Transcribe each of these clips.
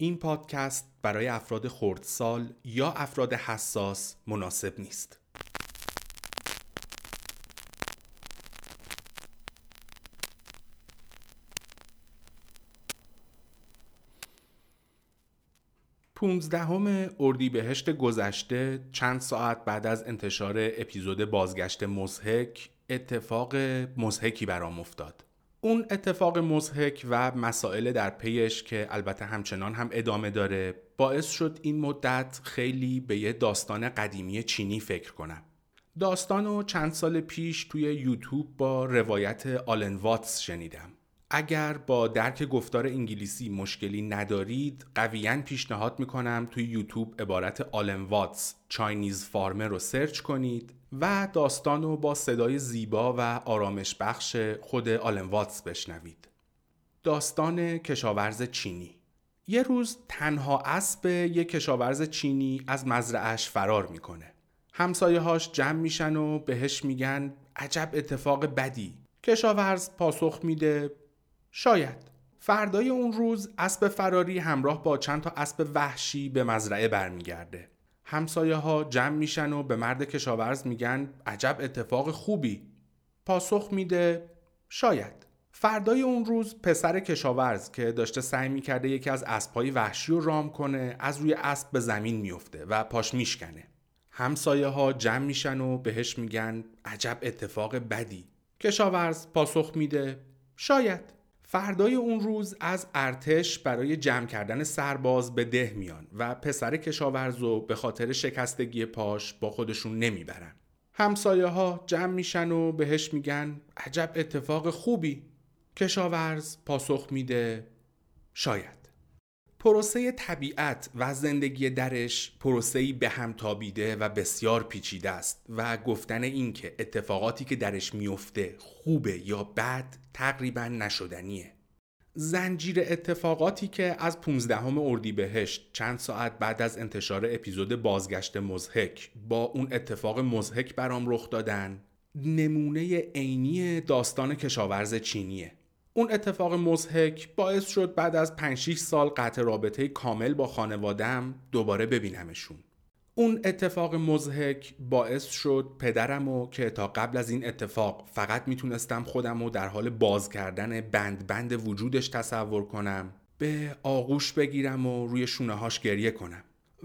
این پادکست برای افراد خردسال یا افراد حساس مناسب نیست. پونزدهم اردیبهشت گذشته چند ساعت بعد از انتشار اپیزود بازگشت مزهک اتفاق مزهکی برام افتاد. اون اتفاق مزهک و مسائل در پیش که البته همچنان هم ادامه داره باعث شد این مدت خیلی به یه داستان قدیمی چینی فکر کنم. داستان رو چند سال پیش توی یوتیوب با روایت آلن واتس شنیدم. اگر با درک گفتار انگلیسی مشکلی ندارید قویا پیشنهاد می‌کنم توی یوتیوب عبارت آلن واتس چاینیز فارمر رو سرچ کنید و داستان رو با صدای زیبا و آرامش بخش خود آلن واتس بشنوید. داستان کشاورز چینی. یه روز تنها اسب یک کشاورز چینی از مزرعش فرار می‌کنه. همسایه هاش جمع میشن و بهش میگن عجب اتفاق بدی. کشاورز پاسخ میده شاید. فردای اون روز اسب فراری همراه با چند تا اسب وحشی به مزرعه برمیگرده. همسایه ها جمع میشن و به مرد کشاورز میگن عجب اتفاق خوبی. پاسخ میده شاید. فردای اون روز پسر کشاورز که داشته سعی می‌کرده یکی از اسبهای وحشی رو رام کنه از روی اسب به زمین میفته و پاش میشکنه. همسایه ها جمع میشن و بهش میگن عجب اتفاق بدی. کشاورز پاسخ میده شاید. فردای اون روز از ارتش برای جمع کردن سرباز به ده میان و پسر کشاورز و به خاطر شکستگی پاش با خودشون نمی‌برن. همسایه ها جمع میشن و بهش میگن عجب اتفاق خوبی. کشاورز پاسخ میده شاید. پروسه طبیعت و زندگی درش پروسه‌ای به هم تابیده و بسیار پیچیده است و گفتن اینکه اتفاقاتی که درش میفته خوبه یا بد تقریبا نشدنیه. زنجیر اتفاقاتی که از 15 اردیبهشت چند ساعت بعد از انتشار اپیزود بازگشت مزهک با اون اتفاق مزهک برام رخ دادن نمونه عینی داستان کشاورز چینیه. اون اتفاق مزهک باعث شد بعد از 5 سال قطع رابطه کامل با خانوادم دوباره ببینمشون. اون اتفاق مزهک باعث شد پدرم و که تا قبل از این اتفاق فقط می‌تونستم خودم رو در حال باز کردن بند بند وجودش تصور کنم به آغوش بگیرم و روی شونه هاش گریه کنم.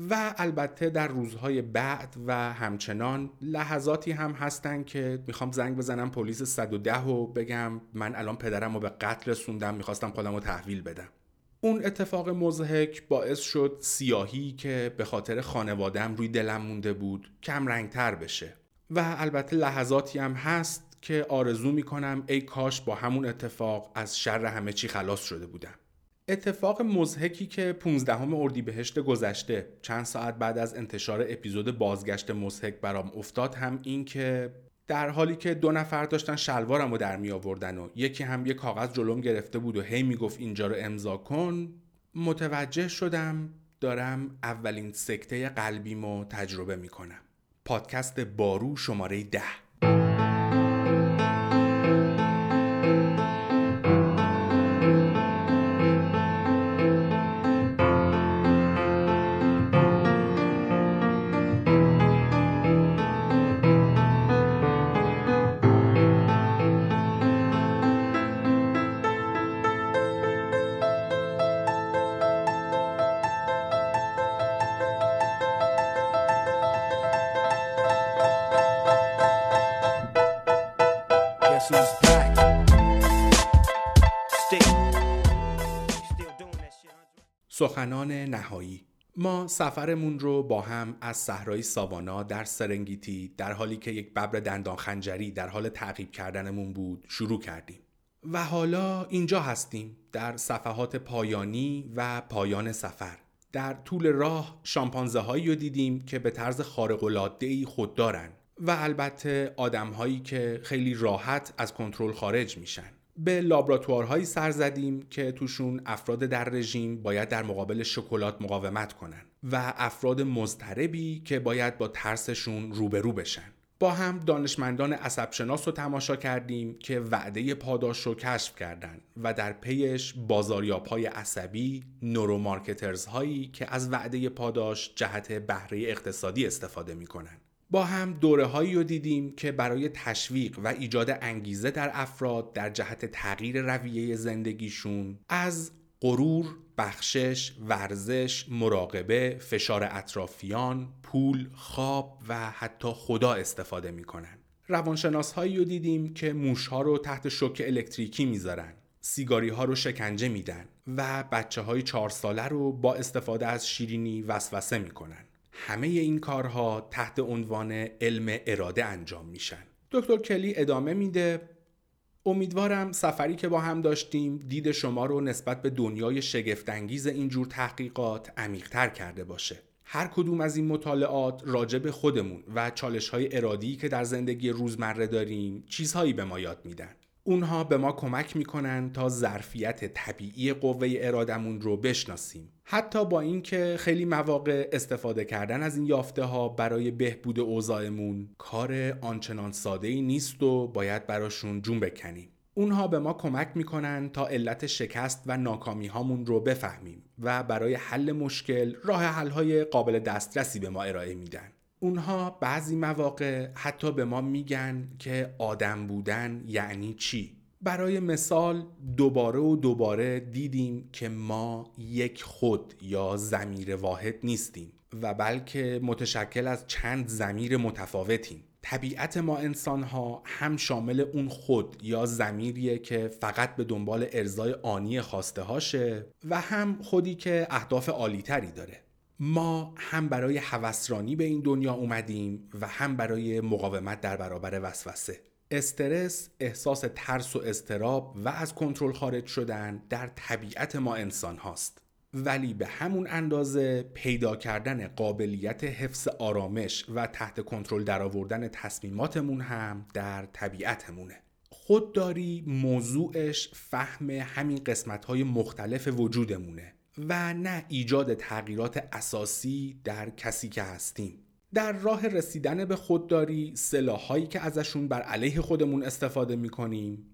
و البته در روزهای بعد و همچنان لحظاتی هم هستن که می‌خوام زنگ بزنم پلیس 110 و بگم. من الان پدرم رو به قتل رسوندم می‌خواستم خودم رو تحویل بدم. اون اتفاق مزهک باعث شد سیاهی که به خاطر خانوادم روی دلم مونده بود کم رنگتر بشه. و البته لحظاتی هم هست که آرزو می‌کنم ای کاش با همون اتفاق از شر همه چی خلاص شده بودم. اتفاق مزهکی که 15 اردیبهشت گذشته چند ساعت بعد از انتشار اپیزود بازگشت مزهک برام افتاد هم این که در حالی که دو نفر داشتن شلوارم رو در می آوردن و یکی هم یه کاغذ جلوم گرفته بود و هی می‌گفت اینجا رو امضا کن متوجه شدم دارم اولین سکته قلبیمو تجربه می‌کنم پادکست بارو شماره ده. سخنان نهایی. ما سفرمون رو با هم از صحرای ساوانا در سرنگیتی در حالی که یک ببر دندان خنجری در حال تعقیب کردنمون بود شروع کردیم. و حالا اینجا هستیم در صفحات پایانی و پایان سفر. در طول راه شامپانزه هایی رو دیدیم که به طرز خارق العاده ای خوددارن و البته آدم هایی که خیلی راحت از کنترل خارج میشن. به لابراتوارهایی سر زدیم که توشون افراد در رژیم باید در مقابل شکلات مقاومت کنن و افراد مضطربی که باید با ترسشون روبرو بشن با هم دانشمندان عصبشناس رو تماشا کردیم که وعده پاداش رو کشف کردن و در پیش بازاریاب های عصبی نورومارکترز هایی که از وعده پاداش جهت بهره اقتصادی استفاده می‌کنن. با هم دوره هایی رو دیدیم که برای تشویق و ایجاد انگیزه در افراد در جهت تغییر رویه زندگیشون از غرور، بخشش، ورزش، مراقبه، فشار اطرافیان، پول، خواب و حتی خدا استفاده می‌کنن. روانشناس هایی رو دیدیم که موش ها رو تحت شوک الکتریکی می‌ذارن. سیگاری ها رو شکنجه میدن و بچه های چهار ساله رو با استفاده از شیرینی وسوسه می‌کنن. همه این کارها تحت عنوان علم اراده انجام میشن. دکتر کلی ادامه میده امیدوارم سفری که با هم داشتیم دید شما رو نسبت به دنیای شگفتانگیز اینجور تحقیقات عمیقتر کرده باشه. هر کدوم از این مطالعات راجع خودمون و چالش های ارادی که در زندگی روزمره داریم چیزهایی به ما یاد میدن. اونها به ما کمک می‌کنن تا ظرفیت طبیعی قوه ارادمون رو بشناسیم. حتی با اینکه خیلی مواقع استفاده کردن از این یافته ها برای بهبود اوضاعمون کار آنچنان ساده ای نیست و باید براشون جون بکنیم. اونها به ما کمک می‌کنن تا علت شکست و ناکامی هامون رو بفهمیم و برای حل مشکل راه حل های قابل دسترسی به ما ارائه میدن. اونها بعضی مواقع حتی به ما میگن که آدم بودن یعنی چی؟ برای مثال دوباره و دوباره دیدیم که ما یک خود یا زمیر واحد نیستیم و بلکه متشکل از چند زمیر متفاوتیم. طبیعت ما انسان ها هم شامل اون خود یا زمیریه که فقط به دنبال ارزای آنی خواسته هاشه و هم خودی که اهداف عالیتری داره. ما هم برای هوسرانی به این دنیا اومدیم و هم برای مقاومت در برابر وسوسه. استرس احساس ترس و استراب و از کنترل خارج شدن در طبیعت ما انسان هاست. ولی به همون اندازه پیدا کردن قابلیت حفظ آرامش و تحت کنترل درآوردن تصمیماتمون هم در طبیعتمونه. خودداری موضوعش فهم همین قسمت های مختلف وجودمونه. و نه ایجاد تغییرات اساسی در کسی که هستیم. در راه رسیدن به خودداری سلاحهایی که ازشون بر علیه خودمون استفاده می‌کنیم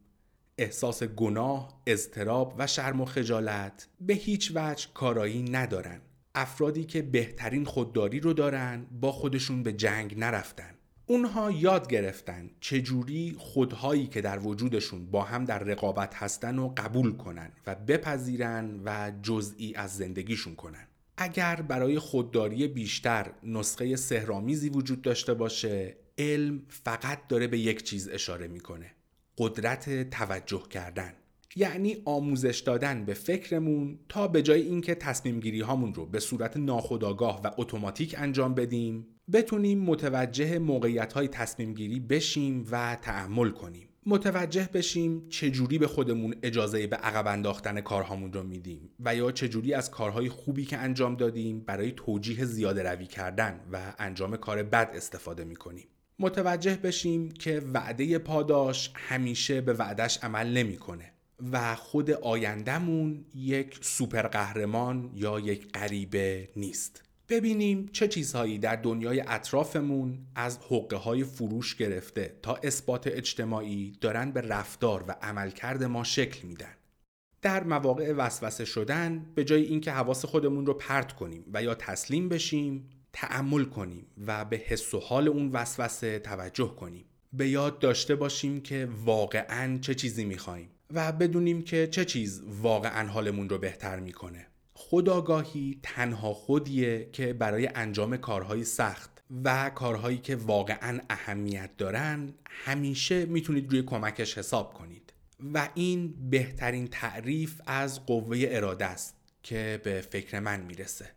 احساس گناه، اضطراب و شرم و خجالت به هیچ وجه کارایی ندارن. افرادی که بهترین خودداری رو دارن با خودشون به جنگ نرفتن. اونها یاد گرفتن چجوری خودهایی که در وجودشون با هم در رقابت هستن و قبول کنن و بپذیرن و جزئی از زندگیشون کنن. اگر برای خودداری بیشتر نسخه سهرامیزی وجود داشته باشه علم فقط داره به یک چیز اشاره می‌کنه قدرت توجه کردن. یعنی آموزش دادن به فکرمون تا به جای اینکه تصمیم گیری هامون رو به صورت ناخودآگاه و اتوماتیک انجام بدیم بتونیم متوجه موقعیت های تصمیم گیری بشیم و تعمل کنیم. متوجه بشیم چجوری به خودمون اجازه به عقب انداختن کارهامون رو میدیم و یا چجوری از کارهای خوبی که انجام دادیم برای توجیه زیاده روی کردن و انجام کار بد استفاده می‌کنیم. متوجه بشیم که وعده پاداش همیشه به وعدش عمل نمی‌کنه. و خود آیندهمون یک سوپر قهرمان یا یک غریبه نیست. ببینیم چه چیزهایی در دنیای اطرافمون از حقه های فروش گرفته تا اثبات اجتماعی دارن به رفتار و عملکرد ما شکل میدن. در مواقع وسوسه شدن به جای اینکه حواس خودمون رو پرت کنیم و یا تسلیم بشیم تعمل کنیم و به حس و حال اون وسوسه توجه کنیم. به یاد داشته باشیم که واقعا چه چیزی می‌خوایم. و بدونیم که چه چیز واقعا حالمون رو بهتر می‌کنه. خداگاهی تنها خودیه که برای انجام کارهای سخت و کارهایی که واقعا اهمیت دارن همیشه می‌تونید روی کمکش حساب کنید. و این بهترین تعریف از قوه اراده است که به فکر من می‌رسه.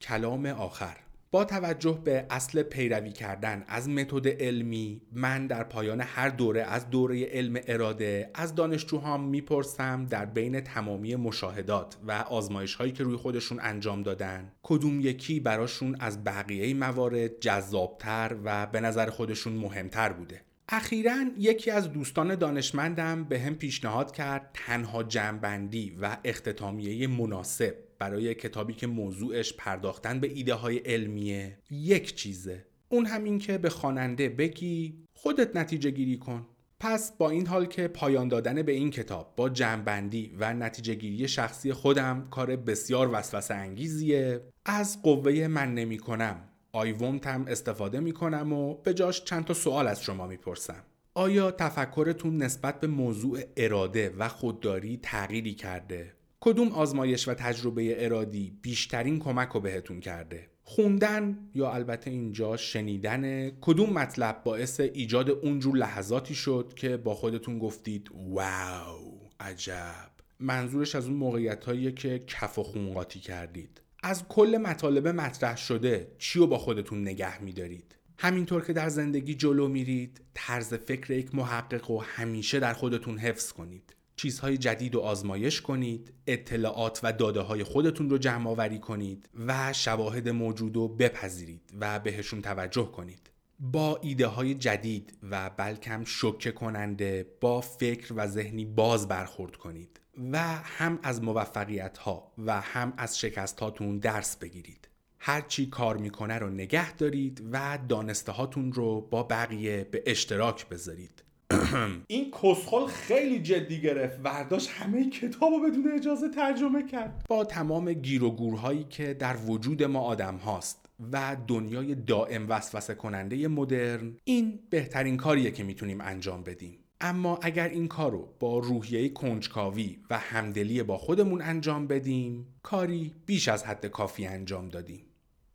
کلام آخر. با توجه به اصل پیروی کردن از متد علمی من در پایان هر دوره از دوره علم اراده از دانشجوهام می‌پرسم در بین تمامی مشاهدات و آزمایش هایی که روی خودشون انجام دادن کدوم یکی براشون از بقیه موارد جذابتر و به نظر خودشون مهمتر بوده. اخیرا یکی از دوستان دانشمندم به هم پیشنهاد کرد تنها جمعبندی و اختتامیه مناسب برای کتابی که موضوعش پرداختن به ایده های علمیه یک چیزه. اون همین که به خواننده بگی خودت نتیجه گیری کن. پس با این حال که پایان دادن به این کتاب با جمعبندی و نتیجه گیری شخصی خودم کار بسیار وسوسه انگیزیه از قوه من نمی کنم آیومت هم استفاده می کنم و به جاش چند تا سوال از شما می‌پرسم آیا تفکرتون نسبت به موضوع اراده و خودداری تغییری کرده؟ کدوم آزمایش و تجربه ارادی بیشترین کمک رو بهتون کرده؟ خوندن یا البته اینجا شنیدن کدوم مطلب باعث ایجاد اونجور لحظاتی شد که با خودتون گفتید واو عجب منظورش از اون موقعیت که کف و خون کردید از کل مطالب مطرح شده چی رو با خودتون نگه میدارید؟ همینطور که در زندگی جلو میرید طرز فکر یک محقق و همیشه در خودتون حفظ کنید. چیزهای جدید رو آزمایش کنید اطلاعات و داده های خودتون رو جمع آوری کنید و شواهد موجود رو بپذیرید و بهشون توجه کنید. با ایده های جدید و بلکم شکه کننده با فکر و ذهنی باز برخورد کنید. و هم از موفقیت ها و هم از شکست هاتون درس بگیرید. هر چی کار می‌کنه رو نگه دارید و دانسته هاتون رو با بقیه به اشتراک بذارید. این کسخل خیلی جدی گرفت. ورداش همه کتاب رو بدون اجازه ترجمه کرد. با تمام گیر و گورهایی که در وجود ما آدم هاست و دنیای دائم وسوسه کننده مدرن این بهترین کاریه که می‌تونیم انجام بدیم. اما اگر این کار رو با روحیه کنجکاوی و همدلی با خودمون انجام بدیم کاری بیش از حد کافی انجام دادیم.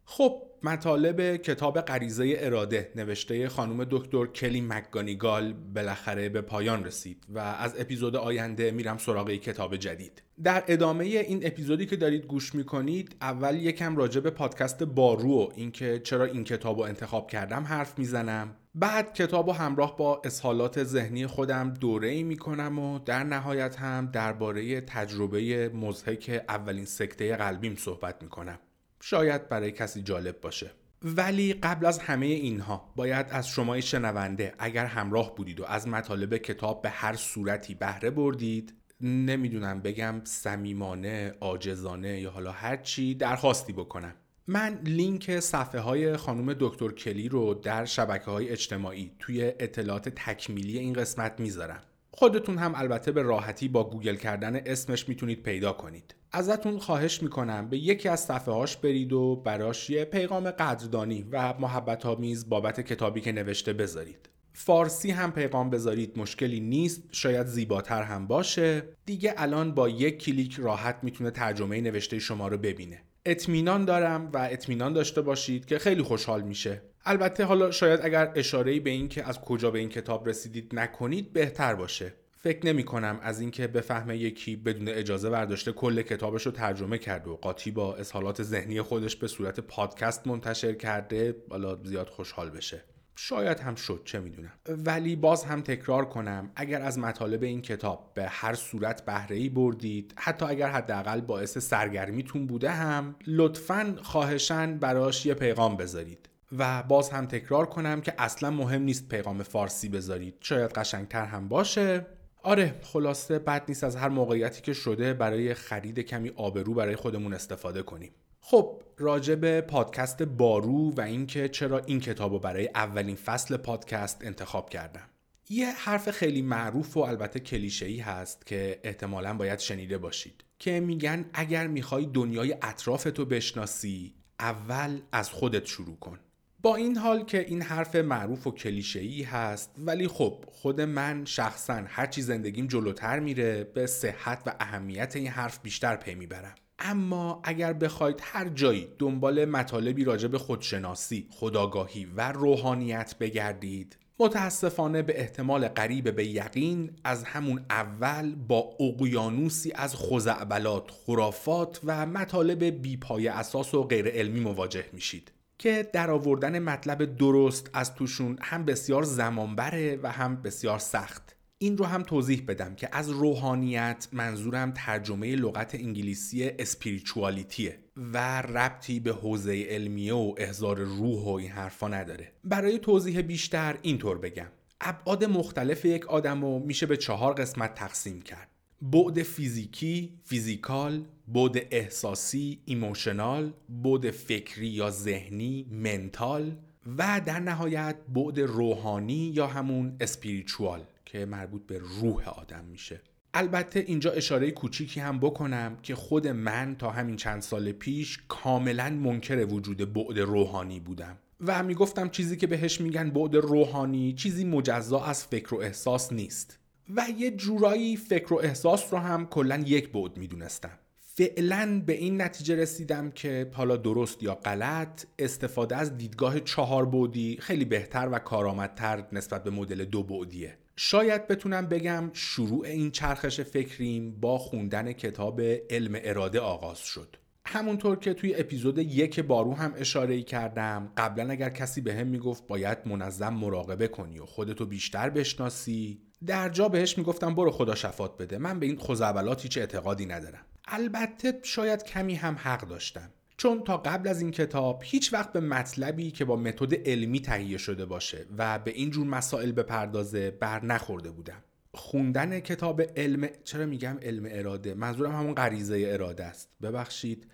خب مطالب کتاب غریزه اراده نوشته خانم دکتر کلی مکگانیگال بالاخره به پایان رسید و از اپیزود آینده میرم سراغ کتاب جدید. در ادامه این اپیزودی که دارید گوش می‌کنید اول یکم راجع به پادکست بارو و اینکه چرا این کتاب رو انتخاب کردم حرف می‌زنم. بعد کتاب و همراه با اسحالات ذهنی خودم دوره ای می‌کنم و در نهایت هم درباره تجربه مزهک اولین سکته قلبیم صحبت می‌کنم. شاید برای کسی جالب باشه. ولی قبل از همه اینها باید از شما شنونده اگر همراه بودید و از مطالب کتاب به هر صورتی بهره بردید نمی‌دونم بگم صمیمانه، عاجزانه یا حالا هر چی درخواستی بکنم. من لینک صفحه های خانم دکتر کلی رو در شبکه های اجتماعی توی اطلاعات تکمیلی این قسمت می‌ذارم. خودتون هم البته به راحتی با گوگل کردن اسمش می‌تونید پیدا کنید. ازتون خواهش می‌کنم به یکی از صفحه هاش برید و براش یه پیغام قدردانی و محبت آمیز بابت کتابی که نوشته بذارید. فارسی هم پیغام بذارید مشکلی نیست شاید زیباتر هم باشه. دیگه الان با یک کلیک راحت می‌تونه ترجمه نوشته شما رو ببینه. اطمینان دارم و اطمینان داشته باشید که خیلی خوشحال میشه. البته حالا شاید اگر اشاره‌ای به این که از کجا به این کتاب رسیدید نکنید بهتر باشه. فکر نمی کنم از اینکه بفهمه یکی بدون اجازه برداشته کل کتابش رو ترجمه کرده و قاطی با اظهارات ذهنی خودش به صورت پادکست منتشر کرده بالا زیاد خوشحال بشه. شاید هم شد چه می‌دونم. ولی باز هم تکرار کنم اگر از مطالب این کتاب به هر صورت بهره ای بردید حتی اگر حداقل باعث سرگرمیتون بوده هم لطفا خواهشن براش یه پیغام بذارید. و باز هم تکرار کنم که اصلا مهم نیست پیغام فارسی بذارید شاید قشنگتر هم باشه. آره خلاصه بد نیست از هر موقعیتی که شده برای خرید کمی آبرو برای خودمون استفاده کنیم. خب راجع به پادکست بارو و اینکه چرا این کتاب رو برای اولین فصل پادکست انتخاب کردم. یه حرف خیلی معروف و البته کلیشه‌ای هست که احتمالا باید شنیده باشید که میگن اگر می‌خوای دنیای اطرافتو بشناسی اول از خودت شروع کن. با این حال که این حرف معروف و کلیشه‌ای هست ولی خب خود من شخصا هرچی زندگیم جلوتر میره به صحت و اهمیت این حرف بیشتر پی می‌برم. اما اگر بخواید هر جایی دنبال مطالبی راجع به خودشناسی، خداگاهی و روحانیت بگردید متاسفانه به احتمال قریب به یقین از همون اول با اقیانوسی از خزعبلات، خرافات و مطالب بیپای اساس و غیر علمی مواجه میشید که در آوردن مطلب درست از توشون هم بسیار زمان بره و هم بسیار سخت. این رو هم توضیح بدم که از روحانیت منظورم ترجمه لغت انگلیسی spirituality ه و ربطی به حوزه علمیه و احضار روح و این حرفا نداره. برای توضیح بیشتر اینطور بگم. ابعاد مختلف یک آدم رو میشه به چهار قسمت تقسیم کرد. بعد فیزیکی، physical، بعد احساسی، emotional، بعد فکری یا ذهنی، mental و در نهایت بعد روحانی یا همون اسپریچوال که مربوط به روح آدم میشه. البته اینجا اشاره کوچیکی هم بکنم که خود من تا همین چند سال پیش کاملا منکر وجود بعد روحانی بودم. و می‌گفتم چیزی که بهش میگن بعد روحانی چیزی مجزا از فکر و احساس نیست. و یه جورایی فکر و احساس رو هم کلا یک بعد می‌دونستم. فعلا به این نتیجه رسیدم که حالا درست یا غلط استفاده از دیدگاه چهار بعدی خیلی بهتر و کارآمدتر نسبت به مدل دو بعدیه. شاید بتونم بگم شروع این چرخش فکریم با خوندن کتاب علم اراده آغاز شد. همونطور که توی اپیزود یک بارو هم اشاره کردم قبلا اگر کسی به هم می‌گفت باید منظم مراقبه کنی و خودتو بیشتر بشناسی در جا بهش می‌گفتم برو خدا شفات بده. من به این خزعبلات هیچ اعتقادی ندارم. البته شاید کمی هم حق داشتم. چون تا قبل از این کتاب هیچ وقت به مطلبی که با متد علمی تهیه شده باشه و به این جور مسائل بپردازه بر نخورده بودم. خوندن کتاب علم چرا میگم علم اراده؟ منظورم همون غریزه اراده است. ببخشید.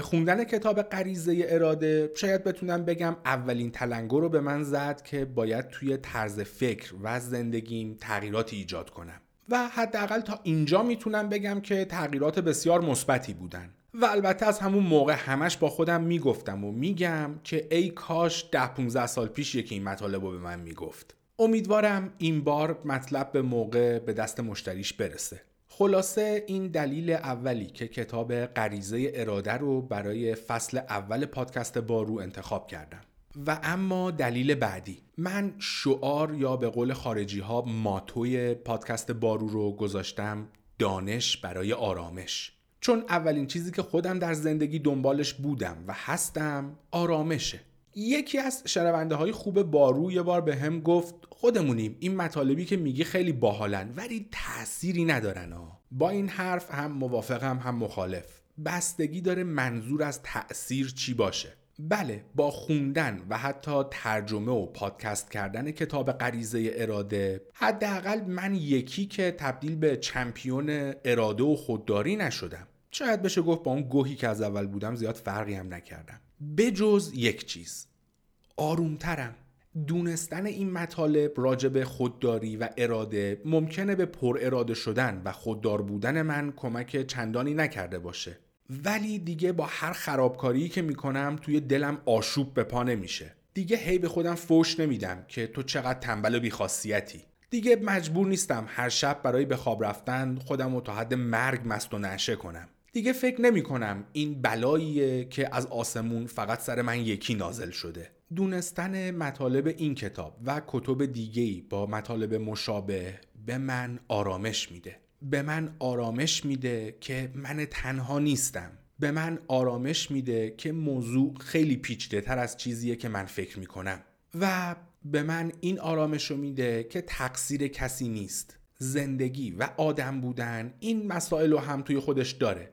خوندن کتاب غریزه اراده شاید بتونم بگم اولین تلنگر رو به من زد که باید توی طرز فکر و زندگیم تغییراتی ایجاد کنم. و حداقل تا اینجا می‌تونم بگم که تغییرات بسیار مثبتی بودن. و البته از همون موقع همش با خودم می‌گفتم و میگم که ای کاش ده 15 سال پیش یکی این مطالب رو به من می‌گفت. امیدوارم این بار مطلب به موقع به دست مشتریش برسه. خلاصه این دلیل اولی که کتاب غریزه اراده رو برای فصل اول پادکست بارو انتخاب کردم. و اما دلیل بعدی. من شعار یا به قول خارجی ها ماتوی پادکست بارو رو گذاشتم دانش برای آرامش. چون اولین چیزی که خودم در زندگی دنبالش بودم و هستم آرامشه. یکی از شنونده های خوب بارو یه بار به هم گفت خودمونیم این مطالبی که میگی خیلی باحالن ولی تأثیری ندارن ها. با این حرف هم موافقم هم مخالف. بستگی داره منظور از تأثیر چی باشه. بله با خوندن و حتی ترجمه و پادکست کردن کتاب غریزه اراده حداقل من یکی که تبدیل به چمپیون اراده و خودداری نشدم. شاید بشه گفت با اون گوهی که از اول بودم زیاد فرقی هم نکردم. بجز یک چیز. آرومترم. دونستن این مطالب راجب خودداری و اراده ممکنه به پر اراده شدن و خوددار بودن من کمک چندانی نکرده باشه. ولی دیگه با هر خرابکاری که می‌کنم توی دلم آشوب به پا نمیشه. دیگه هی به خودم فوش نمیدم که تو چقدر تنبل و بیخاصیتی. دیگه مجبور نیستم هر شب برای به خواب رفتن خودم رو تا حد مرگ مست و نشه کنم. دیگه فکر نمی کنم این بلاییه که از آسمون فقط سر من یکی نازل شده. دونستن مطالب این کتاب و کتب دیگهی با مطالب مشابه به من آرامش میده. به من آرامش میده که من تنها نیستم. به من آرامش میده که موضوع خیلی پیچیده تر از چیزیه که من فکر می‌کنم. و به من این آرامش رو میده که تقصیر کسی نیست. زندگی و آدم بودن این مسائل رو هم توی خودش داره.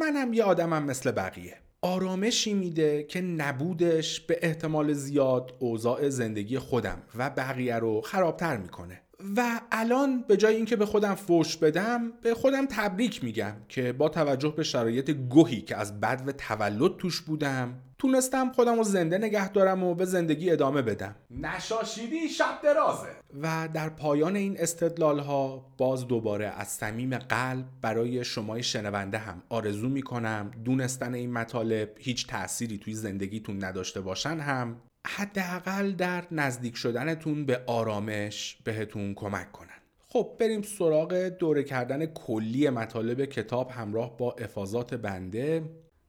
منم یه آدمم مثل بقیه. آرامشی میده که نبودش به احتمال زیاد اوضاع زندگی خودم و بقیه رو خرابتر می‌کنه. و الان به جای اینکه به خودم فوش بدم به خودم تبریک میگم که با توجه به شرایط گوهی که از بد و تولد توش بودم تونستم خودم رو زنده نگه دارم و به زندگی ادامه بدم. نشاشیدی شب درازه. و در پایان این استدلال ها باز دوباره از صمیم قلب برای شمای شنونده هم آرزو می‌کنم دونستن این مطالب هیچ تأثیری توی زندگیتون نداشته باشن هم حداقل در نزدیک شدنتون به آرامش بهتون کمک کنن. خب بریم سراغ دوره کردن کلی مطالب کتاب همراه با افاظات بنده.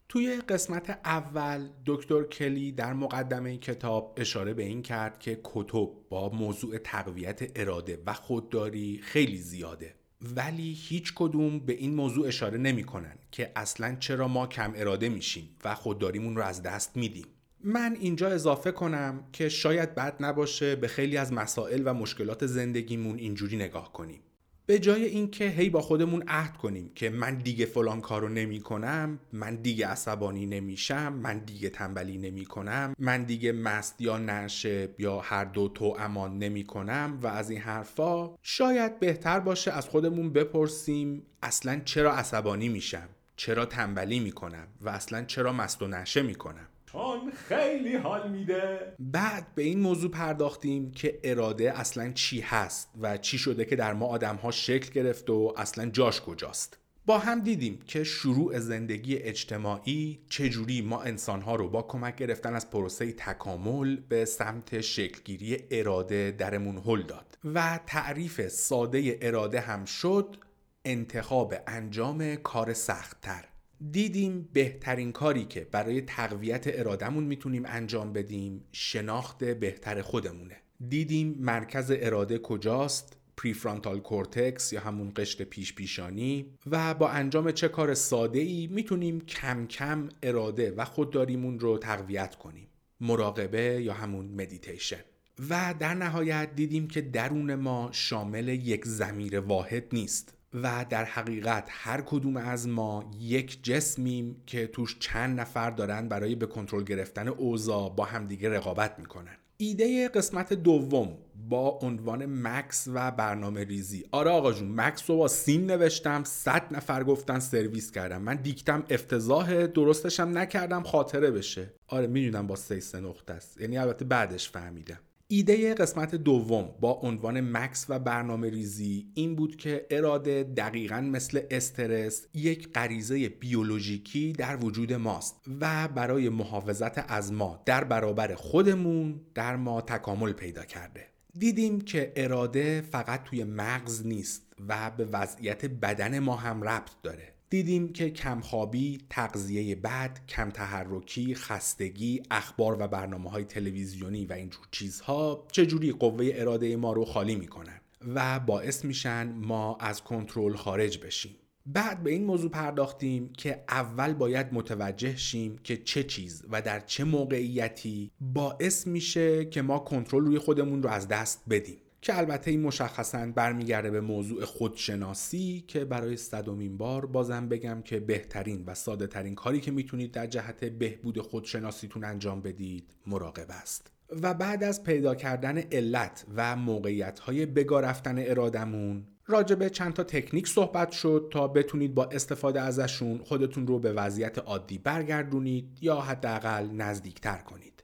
توی قسمت اول دکتر کلی در مقدمه کتاب اشاره به این کرد که کتب با موضوع تقویت اراده و خودداری خیلی زیاده. ولی هیچ کدوم به این موضوع اشاره نمی کنن که اصلا چرا ما کم اراده میشیم و خودداریمون رو از دست میدیم. من اینجا اضافه کنم که شاید بد نباشه به خیلی از مسائل و مشکلات زندگیمون اینجوری نگاه کنیم. به جای اینکه هی با خودمون عهد کنیم که من دیگه فلان کارو نمی کنم من دیگه عصبانی نمیشم من دیگه تنبلی نمی کنم من دیگه مست یا نشه یا هر دو تو امان نمی کنم و از این حرفا شاید بهتر باشه از خودمون بپرسیم اصلا چرا عصبانی میشم چرا تنبلی می‌کنم و اصلا چرا مست و نشه می‌کنم. چون خیلی حال میده. بعد به این موضوع پرداختیم که اراده اصلا چی هست و چی شده که در ما آدم ها شکل گرفت و اصلا جاش کجاست. با هم دیدیم که شروع زندگی اجتماعی چجوری ما انسانها رو با کمک گرفتن از پروسه تکامل به سمت شکلگیری اراده درمون هل داد و تعریف ساده اراده هم شد انتخاب انجام کار سختتر. دیدیم بهترین کاری که برای تقویت ارادهمون می‌تونیم انجام بدیم شناخت بهتر خودمونه. دیدیم مرکز اراده کجاست prefrontal cortex یا همون قشر پیش پیشانی و با انجام چه کار ساده ای می‌تونیم کم کم اراده و خودداریمون رو تقویت کنیم. مراقبه یا همون مدیتیشن و در نهایت دیدیم که درون ما شامل یک ضمیر واحد نیست. و در حقیقت هر کدوم از ما یک جسمیم که توش چند نفر دارن برای به کنترل گرفتن اوضاع با همدیگه رقابت می‌کنن. ایده قسمت دوم با عنوان مکس و برنامه ریزی. آره آقا جون مکس رو با سیم نوشتم صد نفر گفتن سرویس کردم. من دیکتم افتضاح درستشم نکردم خاطره بشه. آره می‌دونم با سه نقطه است. یعنی البته بعدش فهمیدم. ایده قسمت دوم با عنوان مکس و برنامه ریزی این بود که اراده دقیقا مثل استرس یک غریزه بیولوژیکی در وجود ماست و برای محافظت از ما در برابر خودمون در ما تکامل پیدا کرده. دیدیم که اراده فقط توی مغز نیست و به وضعیت بدن ما هم ربط داره. دیدیم که کمخوابی، تغذیه بد، کم تحرکی، خستگی، اخبار و برنامه های تلویزیونی و اینجور چیزها چجوری قوه اراده ما رو خالی می‌کنن و باعث میشن ما از کنترل خارج بشیم. بعد به این موضوع پرداختیم که اول باید متوجه شیم که چه چیز و در چه موقعیتی باعث میشه که ما کنترل روی خودمون رو از دست بدیم. که البته این مشخصا برمیگرده به موضوع خودشناسی که برای صدومین بار بازم بگم که بهترین و ساده ترین کاری که می‌تونید در جهت بهبود خودشناسیتون انجام بدید مراقبه است. و بعد از پیدا کردن علت و موقعیت های بگاه رفتن ارادمون راجبه چند تا تکنیک صحبت شد تا بتونید با استفاده ازشون خودتون رو به وضعیت عادی برگردونید یا حداقل نزدیکتر کنید.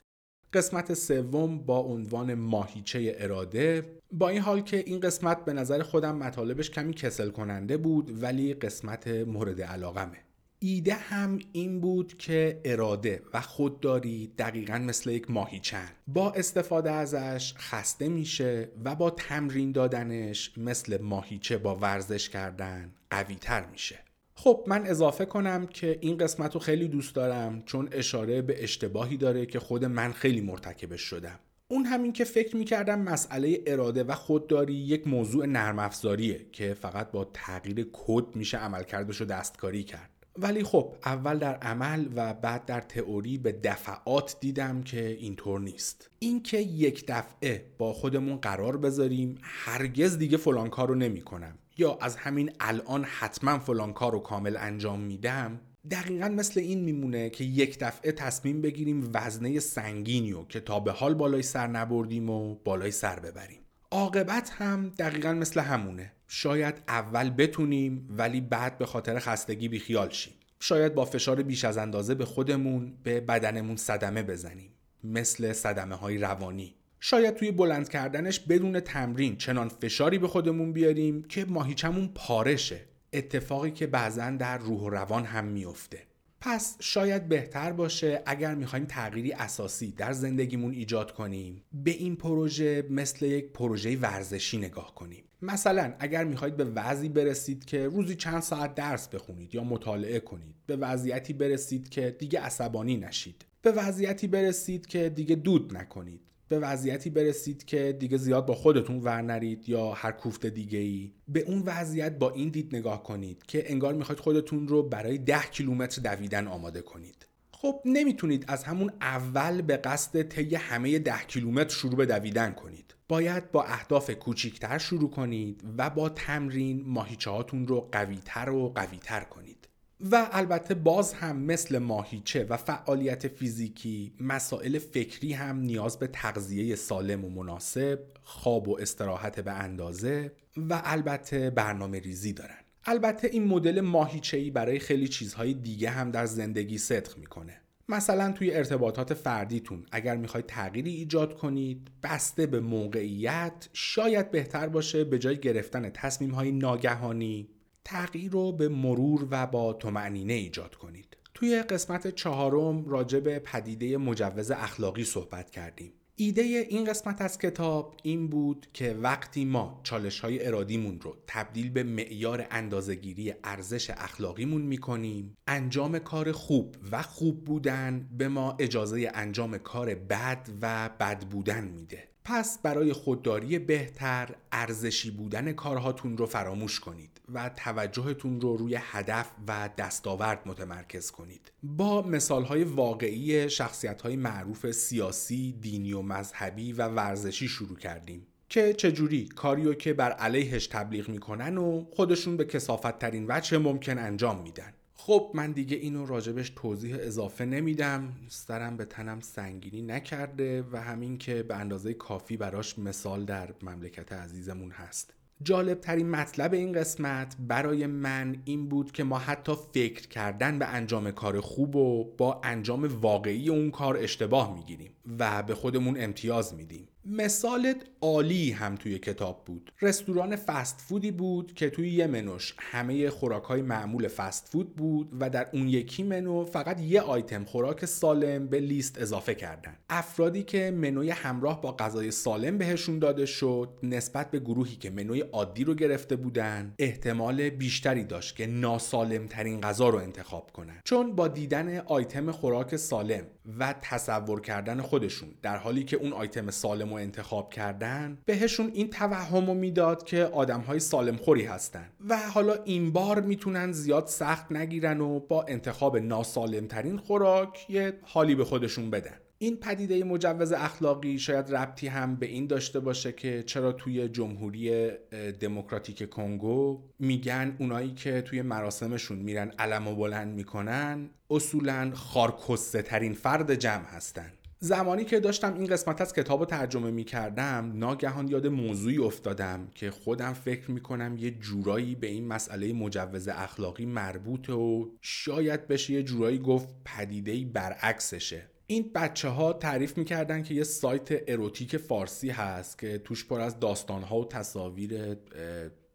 قسمت سوم با عنوان ماهیچه اراده. با این حال که این قسمت به نظر خودم مطالبش کمی کسل کننده بود ولی قسمت مورد علاقمه. ایده هم این بود که اراده و خودداری دقیقا مثل یک ماهیچن با استفاده ازش خسته میشه و با تمرین دادنش مثل ماهیچه با ورزش کردن قویتر میشه. خب من اضافه کنم که این قسمت رو خیلی دوست دارم چون اشاره به اشتباهی داره که خود من خیلی مرتکبش شدم. اون همین که فکر می‌کردم مسئله اراده و خودداری یک موضوع نرم افزاریه که فقط با تغییر کد میشه عملکردش رو دستکاری کرد. ولی خب اول در عمل و بعد در تئوری به دفعات دیدم که اینطور نیست. اینکه یک دفعه با خودمون قرار بذاریم هرگز دیگه فلان کار رو نمی کنم یا از همین الان حتما فلان کار رو کامل انجام میدم؟ دقیقا مثل این میمونه که یک دفعه تصمیم بگیریم وزنه سنگینی و که تا به حال بالای سر نبردیم و بالای سر ببریم. عاقبت هم دقیقا مثل همونه. شاید اول بتونیم ولی بعد به خاطر خستگی بیخیال شیم. شاید با فشار بیش از اندازه به خودمون به بدنمون صدمه بزنیم. مثل صدمه های روانی. شاید توی بلند کردنش بدون تمرین چنان فشاری به خودمون بیاریم که ماهیچمون پارشه. اتفاقی که بعضا در روح و روان هم میفته پس شاید بهتر باشه اگر می‌خوایم تغییری اساسی در زندگیمون ایجاد کنیم به این پروژه مثل یک پروژه ورزشی نگاه کنیم. مثلا اگر می‌خواید به وضعی برسید که روزی چند ساعت درس بخونید یا مطالعه کنید به وضعیتی برسید که دیگه عصبانی نشید. به وضعیتی برسید که دیگه دود نکنید. به وضعیتی برسید که دیگه زیاد با خودتون ور نرید یا هر کوفت دیگه ای به اون وضعیت با این دید نگاه کنید که انگار می‌خواید خودتون رو برای ده کیلومتر دویدن آماده کنید. خب نمی‌تونید از همون اول به قصد طی همه ده کیلومتر شروع به دویدن کنید. باید با اهداف کوچیکتر شروع کنید و با تمرین ماهیچه هاتون رو قویتر و قویتر کنید. و البته باز هم مثل ماهیچه و فعالیت فیزیکی مسائل فکری هم نیاز به تغذیه سالم و مناسب خواب و استراحت به اندازه و البته برنامه ریزی دارن. البته این مدل ماهیچه ای برای خیلی چیزهای دیگه هم در زندگی صدق می‌کنه. مثلا توی ارتباطات فردیتون اگر می‌خواید تغییری ایجاد کنید بسته به موقعیت شاید بهتر باشه به جای گرفتن تصمیم های ناگهانی تغییر رو به مرور و با تمعنینه ایجاد کنید. توی قسمت چهارم راجع به پدیده مجوز اخلاقی صحبت کردیم. ایده این قسمت از کتاب این بود که وقتی ما چالش های ارادیمون رو تبدیل به معیار اندازگیری ارزش اخلاقیمون می‌کنیم انجام کار خوب و خوب بودن به ما اجازه انجام کار بد و بد بودن میده. پس برای خودداری بهتر ارزشی بودن کارهاتون رو فراموش کنید و توجهتون رو روی هدف و دستاورد متمرکز کنید. با مثالهای واقعی شخصیتهای معروف سیاسی، دینی و مذهبی و ورزشی شروع کردیم که چجوری کاریو که بر علیهش تبلیغ می‌کنن و خودشون به کسافت ترین وجه ممکن انجام میدن. خب من دیگه اینو راجبش توضیح اضافه نمیدم سرم به تنم سنگینی نکرده و همین که به اندازه کافی براش مثال در مملکت عزیزمون هست. جالب ترین مطلب این قسمت برای من این بود که ما حتی فکر کردن به انجام کار خوب و با انجام واقعی اون کار اشتباه می‌گیریم و به خودمون امتیاز میدیم. مثالت عالی هم توی کتاب بود. رستوران فست فودی بود که توی یه منوش همه خوراک های معمول فست فود بود و در اون یکی منو فقط یه آیتم خوراک سالم به لیست اضافه کردن. افرادی که منوی همراه با غذای سالم بهشون داده شد نسبت به گروهی که منوی عادی رو گرفته بودن احتمال بیشتری داشت که ناسالم ترین غذا رو انتخاب کنن. چون با دیدن آیتم خوراک سالم و تصور کردن خودشون در حالی که اون آیتم سالم رو انتخاب کردن بهشون این توهم رو می‌داد که آدم های سالم خوری هستن. و حالا این بار می‌تونن زیاد سخت نگیرن و با انتخاب ناسالم ترین خوراک یه حالی به خودشون بدن. این پدیده مجوز اخلاقی شاید ربطی هم به این داشته باشه که چرا توی جمهوری دموکراتیک کنگو میگن اونایی که توی مراسمشون میرن علم و بلند می‌کنن اصولا خارکسته ترین فرد جمع هستن. زمانی که داشتم این قسمت از کتاب رو ترجمه می کردم ناگهان یاد موضوعی افتادم که خودم فکر می کنم یه جورایی به این مسئله مجوز اخلاقی مربوطه و شاید بشه یه جورایی گفت پدیدهی برعکسشه. این بچه ها تعریف می‌کردن که یه سایت اروتیک فارسی هست که توش پر از داستان ها و تصاویر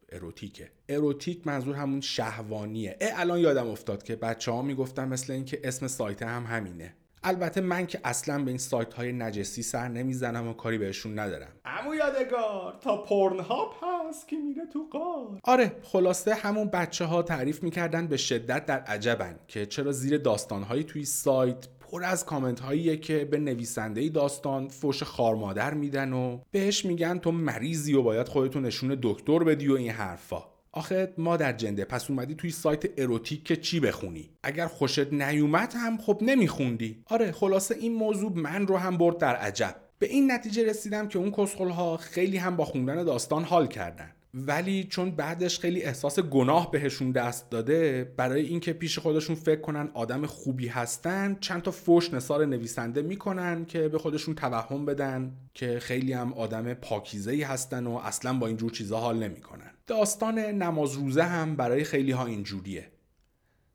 اروتیکه. اروتیک منظور همون شهوانیه. اه الان یادم افتاد که بچه ها می‌گفتن مثل اینکه اسم سایت هم همینه. البته من که اصلا به این سایت های نجسی سر نمی‌زنم و کاری بهشون ندارم. امو یادگار تا پورن هاپ هست که میره تو قار آره خلاصه همون بچه ها تعریف می‌کردن به شدت در عجبن که چرا زیر داستان هایی توی سایت پر از کامنت هاییه که به نویسنده داستان فوش خارمادر میدن و بهش میگن تو مریضی و باید خودتون نشون دکتر بدی و این حرفا. آخه مادر جنده پس اومدی توی سایت اروتیک که چی بخونی؟ اگر خوشت نیومد هم خب نمیخوندی. آره خلاصه این موضوع من رو هم برد در عجب. به این نتیجه رسیدم که اون کسخلها خیلی هم با خوندن داستان حال کردن. ولی چون بعدش خیلی احساس گناه بهشون دست داده برای اینکه پیش خودشون فکر کنن آدم خوبی هستن چند تا فوش نثار نویسنده می‌کنن که به خودشون توهم بدن که خیلی هم آدم پاکیزه هستن و اصلا با اینجور چیزا حال نمی‌کنن. داستان نماز روزه هم برای خیلی ها اینجوریه.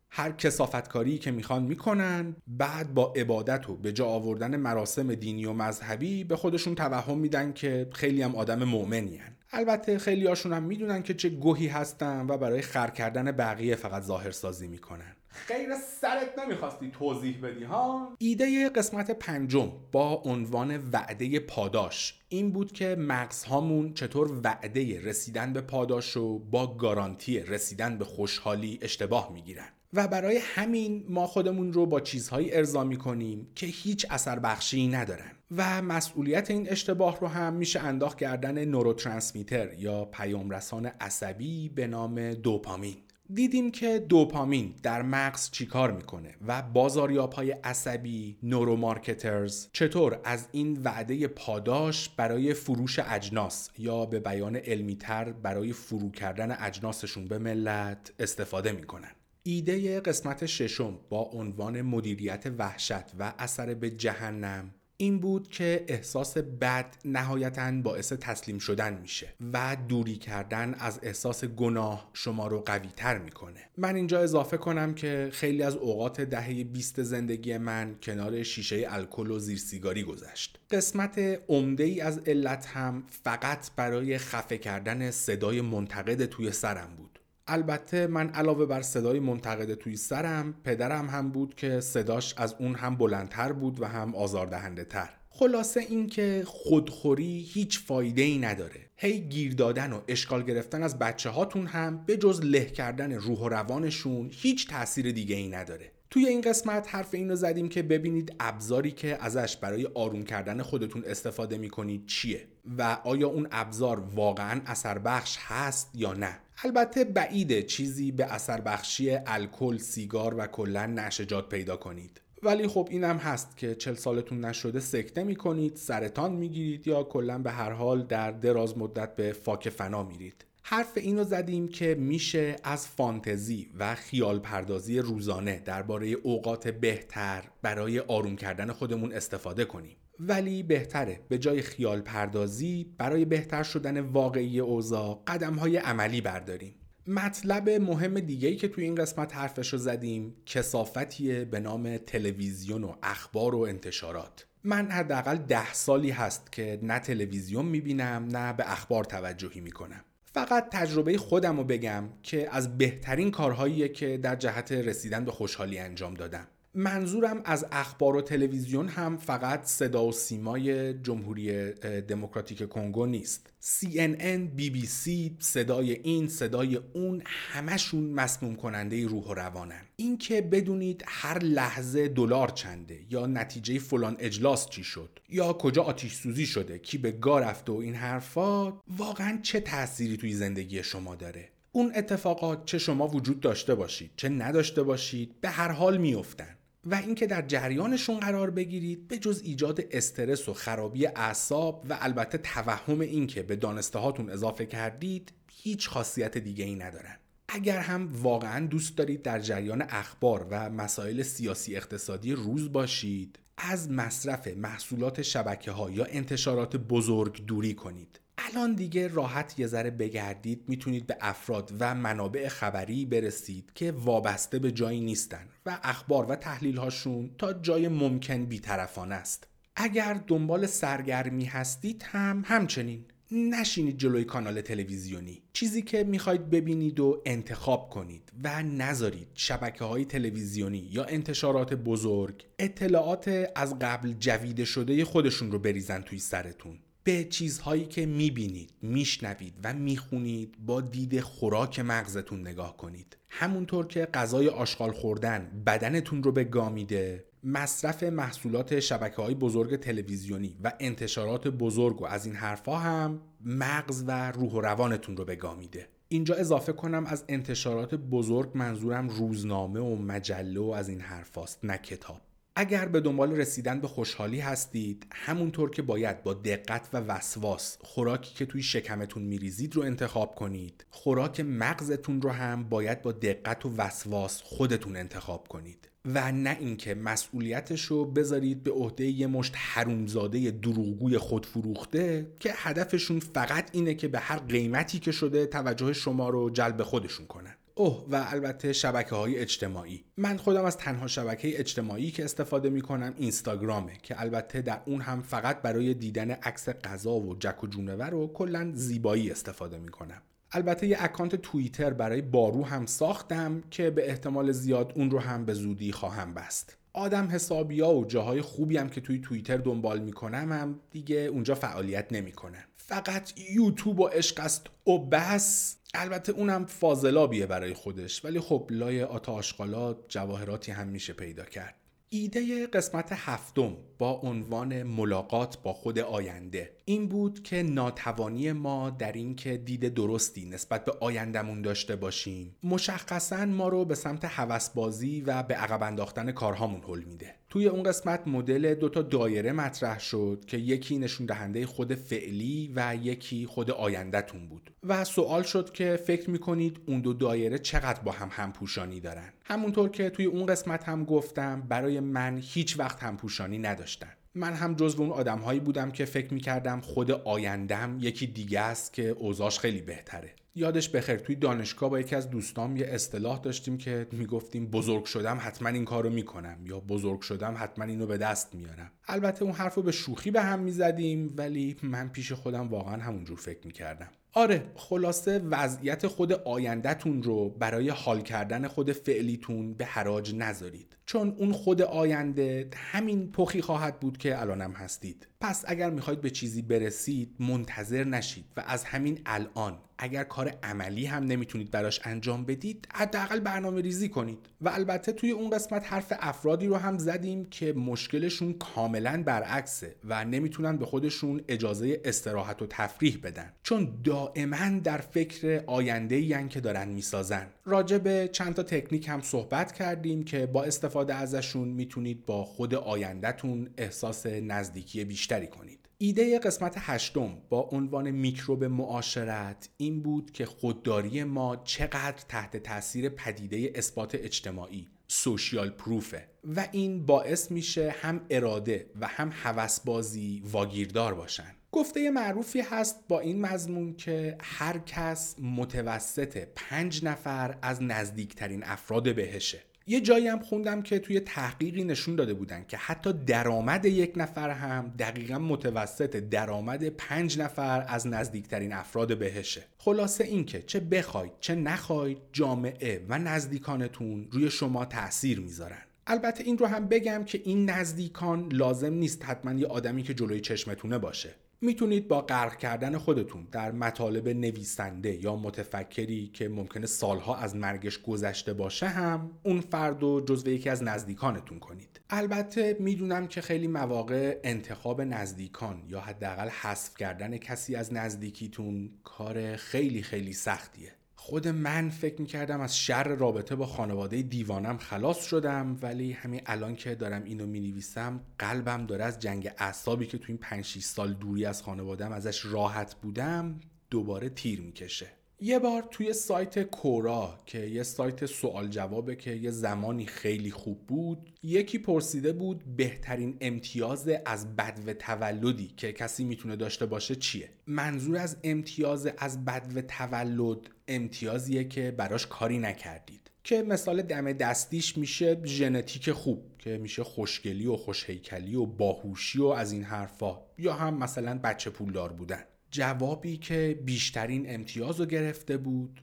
هر کسافتکاری که می‌خوان می‌کنن بعد با عبادت و به جا آوردن مراسم دینی و مذهبی به خودشون توهم میدن که خیلی هم آدم مؤمنین. البته خیلی هاشون هم می‌دونن که چه گوهی هستن و برای خر کردن بقیه فقط ظاهرسازی می‌کنن. خیر سرت نمی‌خواستی توضیح بدی ها؟ ایده قسمت پنجم با عنوان وعده پاداش. این بود که مغزهامون چطور وعده رسیدن به پاداش رو با گارانتی رسیدن به خوشحالی اشتباه می‌گیرن. و برای همین ما خودمون رو با چیزهایی ارضا می‌کنیم که هیچ اثر بخشی ندارن. و مسئولیت این اشتباه رو هم میشه انداخت کردن نوروترانسمیتر یا پیامرسان عصبی به نام دوپامین. دیدیم که دوپامین در مغز چیکار می‌کنه و بازاریاب های عصبی نورومارکترز چطور از این وعده پاداش برای فروش اجناس یا به بیان علمیتر برای فرو کردن اجناسشون به ملت استفاده می‌کنن. ایده قسمت ششم با عنوان مدیریت وحشت و اثر به جهنم این بود که احساس بد نهایتا باعث تسلیم شدن میشه و دوری کردن از احساس گناه شما رو قوی تر می‌کنه. من اینجا اضافه کنم که خیلی از اوقات دهه 20 زندگی من کنار شیشه الکل و زیر سیگاری گذشت. قسمت عمده ای از علت هم فقط برای خفه کردن صدای منتقد توی سرم بود. البته من علاوه بر صدای منتقد توی سرم پدرم هم بود که صداش از اون هم بلندتر بود و هم آزاردهنده تر خلاصه اینکه خودخوری هیچ فایده ای نداره. هی گیر دادن و اشکال گرفتن از بچه هاتون هم به جز له کردن روح و روانشون هیچ تاثیر دیگه ای نداره. توی این قسمت حرف اینو زدیم که ببینید ابزاری که ازش برای آروم کردن خودتون استفاده می‌کنید چیه و آیا اون ابزار واقعا اثر بخش هست یا نه. البته بعیده چیزی به اثر بخشی الکل، سیگار و کلا نشجات پیدا کنید. ولی خب اینم هست که چل سالتون نشده سکته می‌کنید، سرطان می‌گیرید یا کلا به هر حال در دراز مدت به فاک فنا میرید. حرف اینو زدیم که میشه از فانتزی و خیال پردازی روزانه درباره اوقات بهتر برای آروم کردن خودمون استفاده کنیم. ولی بهتره. به جای خیال پردازی برای بهتر شدن واقعی اوضاع قدم های عملی برداریم. مطلب مهم دیگه که توی این قسمت حرفش رو زدیم کسافتیه به نام تلویزیون و اخبار و انتشارات. من حداقل ده سالی هست که نه تلویزیون می‌بینم نه به اخبار توجهی می‌کنم. فقط تجربه خودم رو بگم که از بهترین کارهاییه که در جهت رسیدن به خوشحالی انجام دادم. منظورم از اخبار و تلویزیون هم فقط صدا و سیمای جمهوری دموکراتیک کنگو نیست. CNN, BBC، صدای این، صدای اون همشون مسموم کننده روح و روانن. اینکه بدونید هر لحظه دلار چنده یا نتیجه فلان اجلاس چی شد یا کجا آتیش سوزی شده کی به گار رفته و این حرفا واقعا چه تأثیری توی زندگی شما داره؟ اون اتفاقات چه شما وجود داشته باشید چه نداشته باشید به هر حال میافتن. و اینکه در جریانشون قرار بگیرید به جز ایجاد استرس و خرابی اعصاب و البته توهم اینکه به دانسته هاتون اضافه کردید هیچ خاصیت دیگه ای ندارن. اگر هم واقعا دوست دارید در جریان اخبار و مسائل سیاسی اقتصادی روز باشید از مصرف محصولات شبکه ها یا انتشارات بزرگ دوری کنید. الان دیگه راحت یه ذره بگردید می‌تونید به افراد و منابع خبری برسید که وابسته به جایی نیستن و اخبار و تحلیل هاشون تا جای ممکن بیطرفانه است. اگر دنبال سرگرمی هستید هم همچنین. نشینید جلوی کانال تلویزیونی. چیزی که می‌خواید ببینید و انتخاب کنید و نذارید شبکه های تلویزیونی یا انتشارات بزرگ اطلاعات از قبل جویده شده خودشون رو بریزن توی سرتون. به چیزهایی که می‌بینید میشنوید و می‌خونید با دید خوراک مغزتون نگاه کنید. همونطور که غذای آشغال خوردن بدنتون رو به گا میده مصرف محصولات شبکه های بزرگ تلویزیونی و انتشارات بزرگ و از این حرفها هم مغز و روح و روانتون رو به گا میده. اینجا اضافه کنم از انتشارات بزرگ منظورم روزنامه و مجله و از این حرفاست نه کتاب. اگر به دنبال رسیدن به خوشحالی هستید همونطور که باید با دقت و وسواس خوراکی که توی شکمتون میریزید رو انتخاب کنید. خوراک مغزتون رو هم باید با دقت و وسواس خودتون انتخاب کنید. و نه اینکه مسئولیتش رو بذارید به عهده یه مشت حرومزاده دروغگوی خودفروخته که هدفشون فقط اینه که به هر قیمتی که شده توجه شما رو جلب خودشون کنن. اوه و البته شبکه های اجتماعی. من خودم از تنها شبکه اجتماعی که استفاده می کنم اینستاگرامه که البته در اون هم فقط برای دیدن عکس غذا و جک و جونور و کلا زیبایی استفاده می کنم البته یه اکانت توییتر برای بارو هم ساختم که به احتمال زیاد اون رو هم به زودی خواهم بست. آدم حسابیا و جاهای خوبی هم که توی توییتر دنبال می‌کنم هم دیگه اونجا فعالیت نمی‌کنن. فقط یوتیوب و عشق است و بس. البته اونم فاضلابیه برای خودش ولی خب لای آتا آشغالات جواهراتی هم میشه پیدا کرد. ایده قسمت هفتم. با عنوان ملاقات با خود آینده. این بود که ناتوانی ما در اینکه دید درستی نسبت به آیندهمون داشته باشیم. مشخصا ما رو به سمت هوسبازی و به عقب انداختن کارهامون حل میده. توی اون قسمت مدل دوتا دایره مطرح شد که یکی نشون دهنده خود فعلی و یکی خود آیندهتون بود. و سوال شد که فکر می‌کنید اون دو دایره چقدر با هم همپوشانی دارن؟ همونطور که توی اون قسمت هم گفتم برای من هیچ وقت همپوشانی نداشتن. من هم جزو اون آدمهایی بودم که فکر می‌کردم خود آیندم یکی دیگه است که اوضاش خیلی بهتره. یادش بخیر توی دانشگاه با یکی از دوستام یه اصطلاح داشتیم که می‌گفتیم بزرگ شدم حتما این کارو می‌کنم یا بزرگ شدم حتما اینو به دست میارم. البته اون حرفو به شوخی به هم می‌زدیم ولی من پیش خودم واقعا همونجور فکر می‌کردم. آره خلاصه وضعیت خود آیندهتون رو برای حال کردن خود فعلیتون به حراج نذارید. چون اون خود آینده همین پخی خواهد بود که الانم هستید. پس اگر می‌خواید به چیزی برسید منتظر نشید و از همین الان اگر کار عملی هم نمی‌تونید براش انجام بدید حداقل برنامه ریزی کنید. و البته توی اون قسمت حرف افرادی رو هم زدیم که مشکلشون کاملا برعکسه و نمی‌تونن به خودشون اجازه استراحت و تفریح بدن. چون دائما در فکر آینده ین که دارن می‌سازن. راجع به چند تا تکنیک هم صحبت کردیم که با استفاده ازشون می‌تونید با خود آیندهتون احساس نزدیکی بیشتری کنید. ایده قسمت هشتم با عنوان میکروب معاشرت این بود که خودداری ما چقدر تحت تاثیر پدیده اثبات اجتماعی سوشیال پروفه. و این باعث میشه هم اراده و هم هوسبازی واگیردار باشن. گفته معروفی هست با این مضمون که هر کس متوسط پنج نفر از نزدیکترین افراد بهشه. یه جایی هم خوندم که توی تحقیقی نشون داده بودن که حتی درآمد یک نفر هم دقیقا متوسط درآمد پنج نفر از نزدیکترین افراد بهشه. خلاصه اینکه چه بخواید چه نخواید جامعه و نزدیکانتون روی شما تاثیر می‌ذارن. البته این رو هم بگم که این نزدیکان لازم نیست حتما یه آدمی که جلوی چشمتونه باشه. می‌تونید با غرق کردن خودتون در مطالب نویسنده یا متفکری که ممکنه سالها از مرگش گذشته باشه هم اون فرد رو جزو یکی از نزدیکانتون کنید. البته می‌دونم که خیلی مواقع انتخاب نزدیکان یا حداقل حذف کردن کسی از نزدیکیتون کار خیلی خیلی سختیه. خود من فکر می‌کردم از شر رابطه با خانواده دیوانم خلاص شدم ولی همین الان که دارم اینو می‌نویسم قلبم داره از جنگ اعصابی که تو این 5 6 سال دوری از خانوادم ازش راحت بودم دوباره تیر می‌کشه. یه بار توی سایت کورا که یه سایت سوال جوابه که یه زمانی خیلی خوب بود یکی پرسیده بود بهترین امتیاز از بدو تولدی که کسی می‌تونه داشته باشه چیه؟ منظور از امتیاز از بدو تولد امتیازیه که براش کاری نکردید. که مثال دم دستیش میشه ژنتیک خوب که میشه خوشگلی و خوشهیکلی و باهوشی و از این حرفا یا هم مثلا بچه پولدار بودن. جوابی که بیشترین امتیاز رو گرفته بود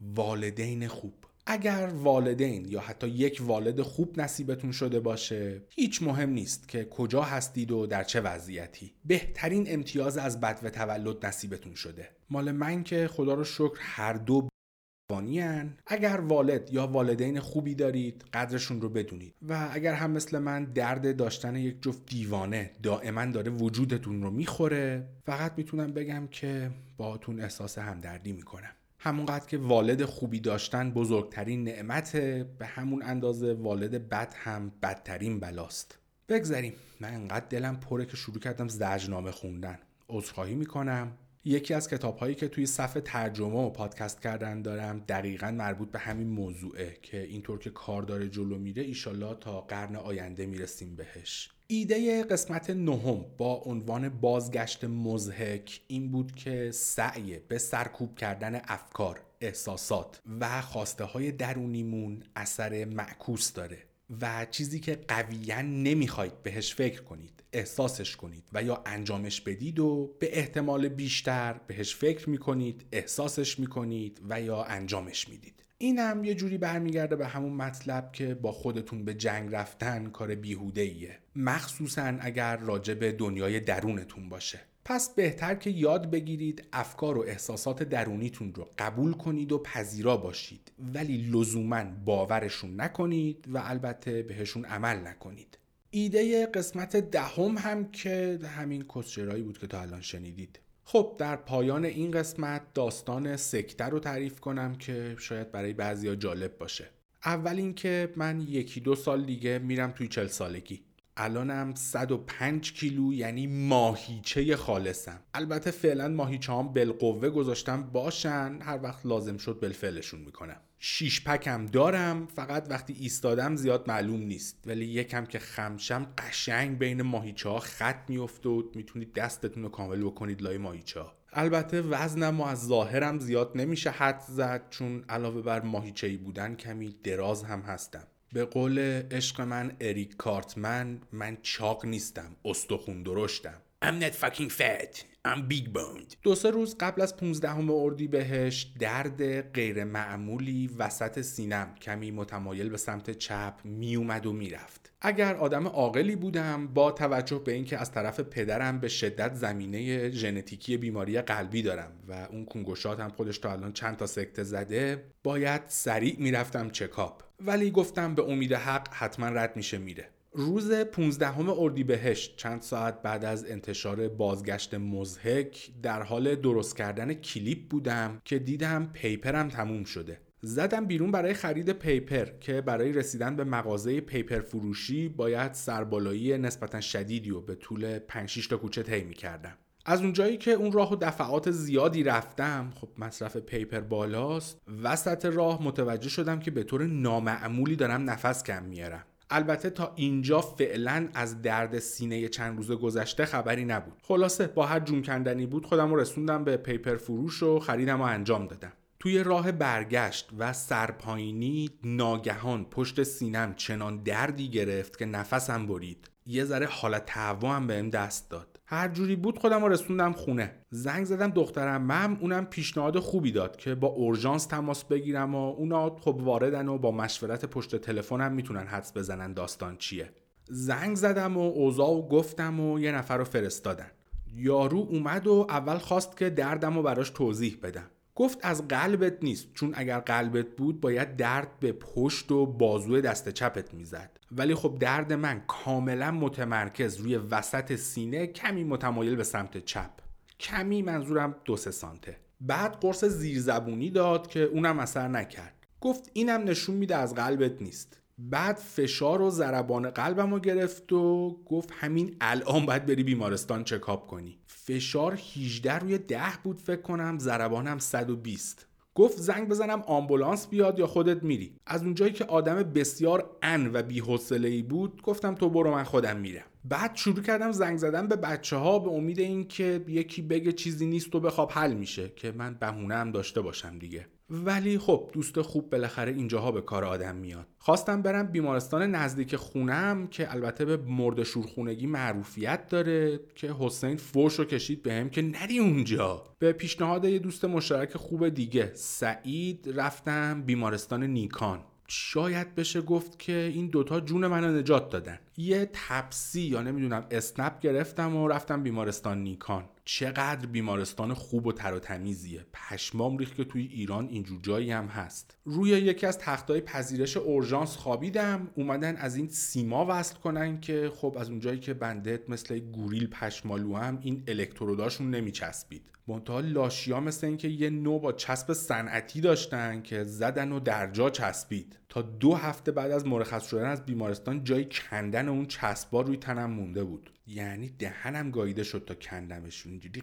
والدین خوب. اگر والدین یا حتی یک والد خوب نصیبتون شده باشه هیچ مهم نیست که کجا هستید و در چه وضعیتی. بهترین امتیاز از بد و تولد نصیبتون شده. مال من که خدا رو شکر هر دو هن. اگر والد یا والدین خوبی دارید قدرشون رو بدونید. و اگر هم مثل من درد داشتن یک جفت دیوانه دائما داره وجودتون رو می‌خوره فقط می‌تونم بگم که باهاتون احساس همدردی می‌کنم. همونقدر که والد خوبی داشتن بزرگترین نعمته به همون اندازه والد بد هم بدترین بلاست. بگذریم. من انقدر دلم پره که شروع کردم زجنامه خوندن. عذرخواهی می‌کنم. یکی از کتاب هایی که توی صفحه ترجمه و پادکست کردن دارم دقیقا مربوط به همین موضوعه که اینطور که کار داره جلو میره ایشالله تا قرن آینده می‌رسیم بهش. ایده قسمت نهم با عنوان بازگشت مزهک این بود که سعی به سرکوب کردن افکار احساسات و خواسته های درونیمون اثر معکوس داره و چیزی که قویا نمی‌خواید بهش فکر کنید. احساسش کنید و یا انجامش بدید و به احتمال بیشتر بهش فکر می‌کنید احساسش می‌کنید و یا انجامش می‌دید. این هم یه جوری برمیگرده به همون مطلب که با خودتون به جنگ رفتن کار بیهوده ایه مخصوصا اگر راجع به دنیای درونتون باشه. پس بهتر که یاد بگیرید افکار و احساسات درونیتون رو قبول کنید و پذیرا باشید. ولی لزوما باورشون نکنید و البته بهشون عمل نکنید. ایده قسمت دهم هم که همین کسچرایی بود که تا الان شنیدید. خب در پایان این قسمت داستان سکته رو تعریف کنم که شاید برای بعضیا جالب باشه. اول اینکه من یکی دو سال دیگه میرم توی چل سالگی. الانم 105 کیلو یعنی ماهیچه خالصم. البته فعلا ماهیچه هم بالقوه گذاشتم باشن هر وقت لازم شد بالفعلشون می‌کنم. شیش پکم دارم فقط وقتی ایستادم زیاد معلوم نیست. ولی یکم که خمشم قشنگ بین ماهیچه ها خط میفته و می‌تونید دستتون رو کامل بکنید لای ماهیچه ها البته وزنم و از ظاهرم زیاد نمیشه حد زد چون علاوه بر ماهیچه ای بودن کمی دراز هم هستم. به قول عشق من اریک کارتمن من چاق نیستم استخون درشتم. I'm not fucking fat. I'm big boned. دو سه روز قبل از 15 اردی بهش درد غیر معمولی وسط سینم کمی متمایل به سمت چپ میومد و می‌رفت اگر آدم عاقلی بودم با توجه به اینکه از طرف پدرم به شدت زمینه ژنتیکی بیماری قلبی دارم و اون کنگوشات هم خودش تا الان چند تا سکته زده باید سریع می‌رفتم چکاپ. ولی گفتم به امید حق حتما رد میشه میره. روز 15 اردیبهشت چند ساعت بعد از انتشار بازگشت مزهک در حال درست کردن کلیپ بودم که دیدم پیپرم تموم شده. زدم بیرون برای خرید پیپر که برای رسیدن به مغازه پیپر فروشی باید سربالایی نسبتا شدیدی و به طول 5 تا کوچه طی کردم از اونجایی که اون راه و دفعات زیادی رفتم خب مصرف پیپر بالاست. وسط راه متوجه شدم که به طور نامعمولی دارم نفس کم میارم البته تا اینجا فعلا از درد سینه چند روز گذشته خبری نبود. خلاصه با هر جون کندنی بود خودم رو رسوندم به پیپر فروش و خریدم و انجام دادم. توی راه برگشت و سرپایینی ناگهان پشت سینم چنان دردی گرفت که نفسم برید. یه ذره حالت تهوع هم بهم دست داد. هر جوری بود خودم رو رسوندم خونه. زنگ زدم دخترم مم اونم پیشنهاد خوبی داد که با اورژانس تماس بگیرم و اونا خب واردن و با مشورت پشت تلفنم می‌تونن حدس بزنن داستان چیه. زنگ زدم و اوضاع و گفتم و یه نفر رو فرستادن. یارو اومد و اول خواست که دردم رو براش توضیح بدم. گفت از قلبت نیست. چون اگر قلبت بود باید درد به پشت و بازوی دست چپت می‌زد. ولی خب درد من کاملا متمرکز روی وسط سینه کمی متمایل به سمت چپ. کمی منظورم دو سه سانته. بعد قرص زیرزبونی داد که اونم اثر نکرد. گفت اینم نشون میده از قلبت نیست. بعد فشار و ضربان قلبم رو گرفت و گفت همین الان باید بری بیمارستان چکاپ کنی. فشار 18 روی 10 بود فکر کنم ضربانم 120 گفت زنگ بزنم آمبولانس بیاد یا خودت میری. از اونجایی که آدم بسیار ان و ای بود گفتم تو برو من خودم میرم. بعد شروع کردم زنگ زدن به بچه ها به امید اینکه یکی بگه چیزی نیست و بخواب حل میشه که من بهونه هم داشته باشم دیگه. ولی خب دوست خوب بالاخره اینجاها به کار آدم میاد. خواستم برم بیمارستان نزدیک خونم که البته به مرد شورخونگی معروفیت داره که حسین فوش رو کشید بهم که نری اونجا. به پیشنهاد یه دوست مشترک خوب دیگه سعید رفتم بیمارستان نیکان. شاید بشه گفت که این دوتا جون منو نجات دادن. یه تپسی یا نمی‌دونم اسنپ گرفتم و رفتم بیمارستان نیکان. چقدر بیمارستان خوب و تر و تمیزیه. پشمام ریخت که توی ایران اینجور جایی هم هست. روی یکی از تختای پذیرش اورژانس خوابیدم. اومدن از این سیما وصل کنن که خب از اونجایی که بندت مثل گوریل پشمالو هم این الکتروداشون نمیچسبید. منتها لاشیا مثل اینکه یه نوع با چسب صنعتی داشتن که زدن و درجا چسبید. تا دو هفته بعد از مرخص شدن از بیمارستان جای کندن اون چسبا روی تنم مونده بود. یعنی دهنم گاییده شد تا کندمش اینجوری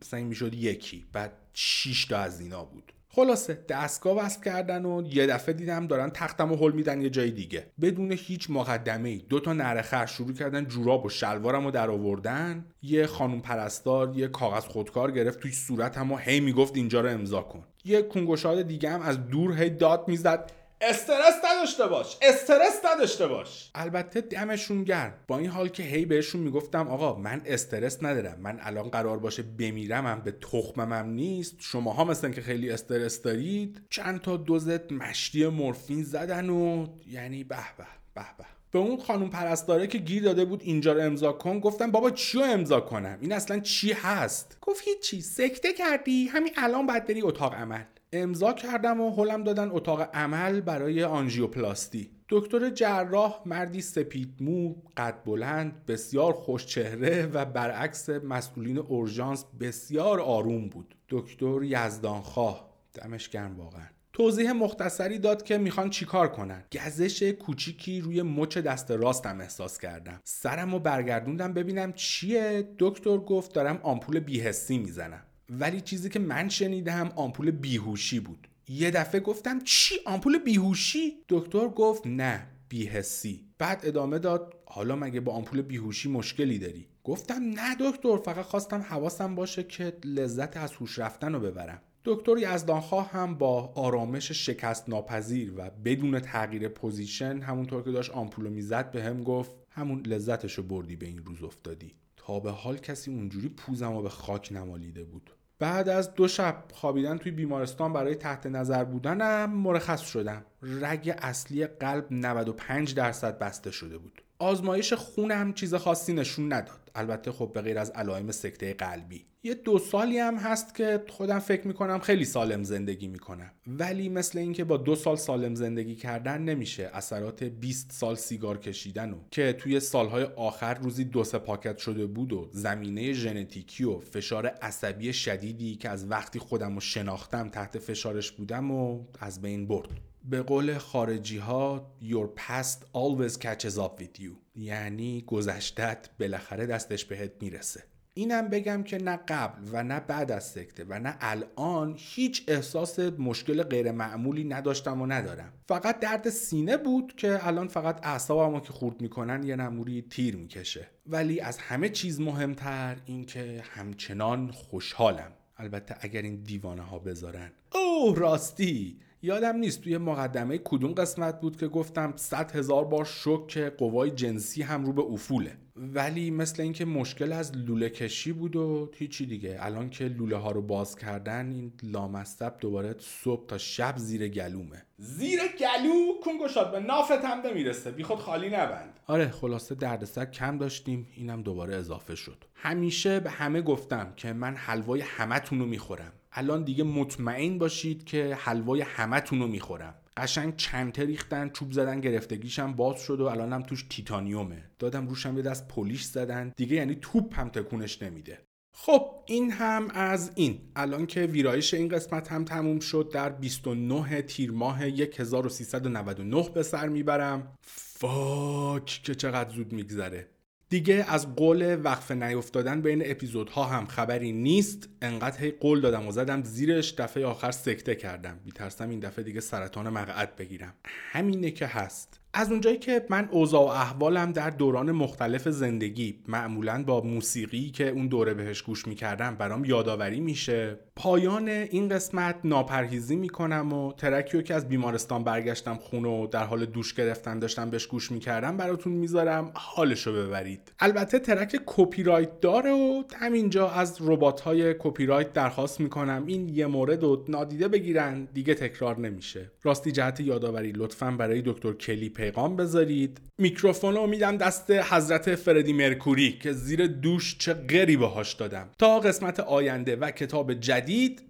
مثلا می‌شد یکی بعد 6 تا از اینا بود. خلاصه دستگاه وصل کردن و یه دفعه دیدم دارن تختم و حل میدن یه جای دیگه. بدون هیچ مقدمه ای دو تا نره شروع کردن جوراب و شلوارم رو در آوردن. یه خانم پرستار یه کاغذ خودکار گرفت توی صورتم و هی می‌گفت اینجا رو امضا کن. یه کنگوشاد دیگه هم از دور هی داد می‌زد. استرس نداشته باش. استرس نداشته باش. البته دمشون گرم. با این حال که هی بهشون می‌گفتم آقا من استرس ندارم. من الان قرار باشه بمیرمم به تخممم نیست. شماها مثلا که خیلی استرس دارید چند تا دوزت مشتی مورفین زدن و یعنی به به به به. به اون خانم پرستاره که گیر داده بود اینجا رو امضا کن گفتم بابا چی رو امضا کنم؟ این اصلا چی هست؟ گفت هیچی. سکته کردی. همین الان باید بری اتاق عمل. امضا کردم و حلم دادن اتاق عمل برای آنژیوپلاستی. دکتر جراح مردی سپید مو قد بلند بسیار خوش چهره و برعکس مسئولین اورژانس بسیار آروم بود. دکتر یزدانخواه. دمش گرم واقعا. توضیح مختصری داد که می‌خوان چیکار کنن. گزش کوچیکی روی مچ دست راستم احساس کردم. سرم رو برگردوندم ببینم چیه. دکتر گفت دارم آمپول بیهستی می‌زنم. ولی چیزی که من شنیدم آمپول بیهوشی بود. یه دفعه گفتم چی؟ آمپول بیهوشی؟ دکتر گفت نه بی‌حسی بعد ادامه داد حالا مگه با آمپول بیهوشی مشکلی داری؟ گفتم نه دکتر فقط خواستم حواسم باشه که لذت از هوش رفتن رو ببرم. دکتر یزدانخواه هم با آرامش شکست ناپذیر و بدون تغییر پوزیشن همونطور که داشت آمپولو می‌زد به هم گفت همون لذتشو بردی به این روز افتادی. به حال کسی اونجوری پوزم و به خاک نمالیده بود. بعد از دو شب خوابیدن توی بیمارستان برای تحت نظر بودنم مرخص شدم. رگ اصلی قلب 95 درصد بسته شده بود. آزمایش خونم چیز خاصی نشون نداد. البته خب به غیر از علائم سکته قلبی. یه دو سالی هم هست که خودم فکر می‌کنم خیلی سالم زندگی می‌کنم. ولی مثل اینکه با دو سال سالم زندگی کردن نمیشه. اثرات 20 سال سیگار کشیدن و که توی سالهای آخر روزی دو سه پاکت شده بود و زمینه ژنتیکی و فشار عصبی شدیدی که از وقتی خودم رو شناختم تحت فشارش بودم و از بین برد. به قول خارجی ها your past always catches up with you. یعنی گذشتت بالاخره دستش بهت می‌رسه. اینم بگم که نه قبل و نه بعد از سکته و نه الان هیچ احساس مشکل غیر معمولی نداشتم و ندارم. فقط درد سینه بود که الان فقط اعصابمو که خورد می‌کنن یه نموری تیر می‌کشه. ولی از همه چیز مهمتر این که همچنان خوشحالم. البته اگر این دیوانه ها بذارن. اوه راستی! یادم نیست توی مقدمه کدوم قسمت بود که گفتم 100 هزار بار شک که قوای جنسی هم رو به افوله. ولی مثل اینکه مشکل از لوله کشی بود و هیچی دیگه. الان که لوله ها رو باز کردن این لامصب دوباره صبح تا شب زیر گلومه. زیر گلو؟ کنگوشاد به نافت هم نمی‌رسه بی خود خالی نبند. آره خلاصه دردسر کم داشتیم. اینم دوباره اضافه شد. همیشه به همه گفتم که من حلوای همتون رو می‌خورم. الان دیگه مطمئن باشید که حلوای همتون رو می‌خورم. قشنگ چند ریختن چوب زدن گرفتگیشم باز شد و الانم توش تیتانیومه. دادم روشم یه دست پلیش زدن. دیگه یعنی توپ هم تکونش نمیده. خب این هم از این. الان که ویرایش این قسمت هم تموم شد در 29 تیر ماه 1399 به سر می‌برم. فاک که چقدر زود میگذره. دیگه از قول وقف نیفتادن بین اپیزودها هم خبری نیست. انقدر هی قول دادم و زدم زیرش دفعه آخر سکته کردم. بیترسم این دفعه دیگه سرطان مقعد بگیرم. همینه که هست. از اونجایی که من اوضاع و احوالم در دوران مختلف زندگی معمولا با موسیقی که اون دوره بهش گوش می‌کردم برام یادآوری میشه. پایان این قسمت ناپرهیزی می‌کنم و ترکیو که از بیمارستان برگشتم خونه و در حال دوش گرفتن داشتم بهش گوش می‌کردم براتون می‌ذارم حالشو ببرید. البته track کپی رایت داره و همینجا از ربات های کپی رایت درخواست می‌کنم. این یه مورد رو نادیده بگیرن دیگه تکرار نمیشه. راستی جهت یادآوری لطفا برای دکتر کلی پیغام بذارید. میکروفون رو میدم دست حضرت فردی مرکوری که زیر دوش چه قری باهاش دادم. تا قسمت آینده و کتاب جدید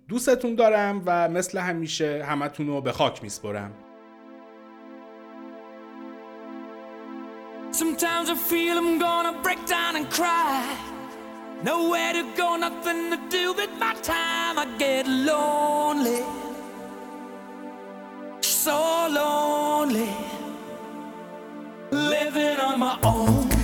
دوستتون دارم و مثل همیشه همتون رو به خاک میسپرم Sometimes I feel I'm gonna break down and cry. Nowhere to go, nothing to do with my time. I get lonely, so lonely. living on my own.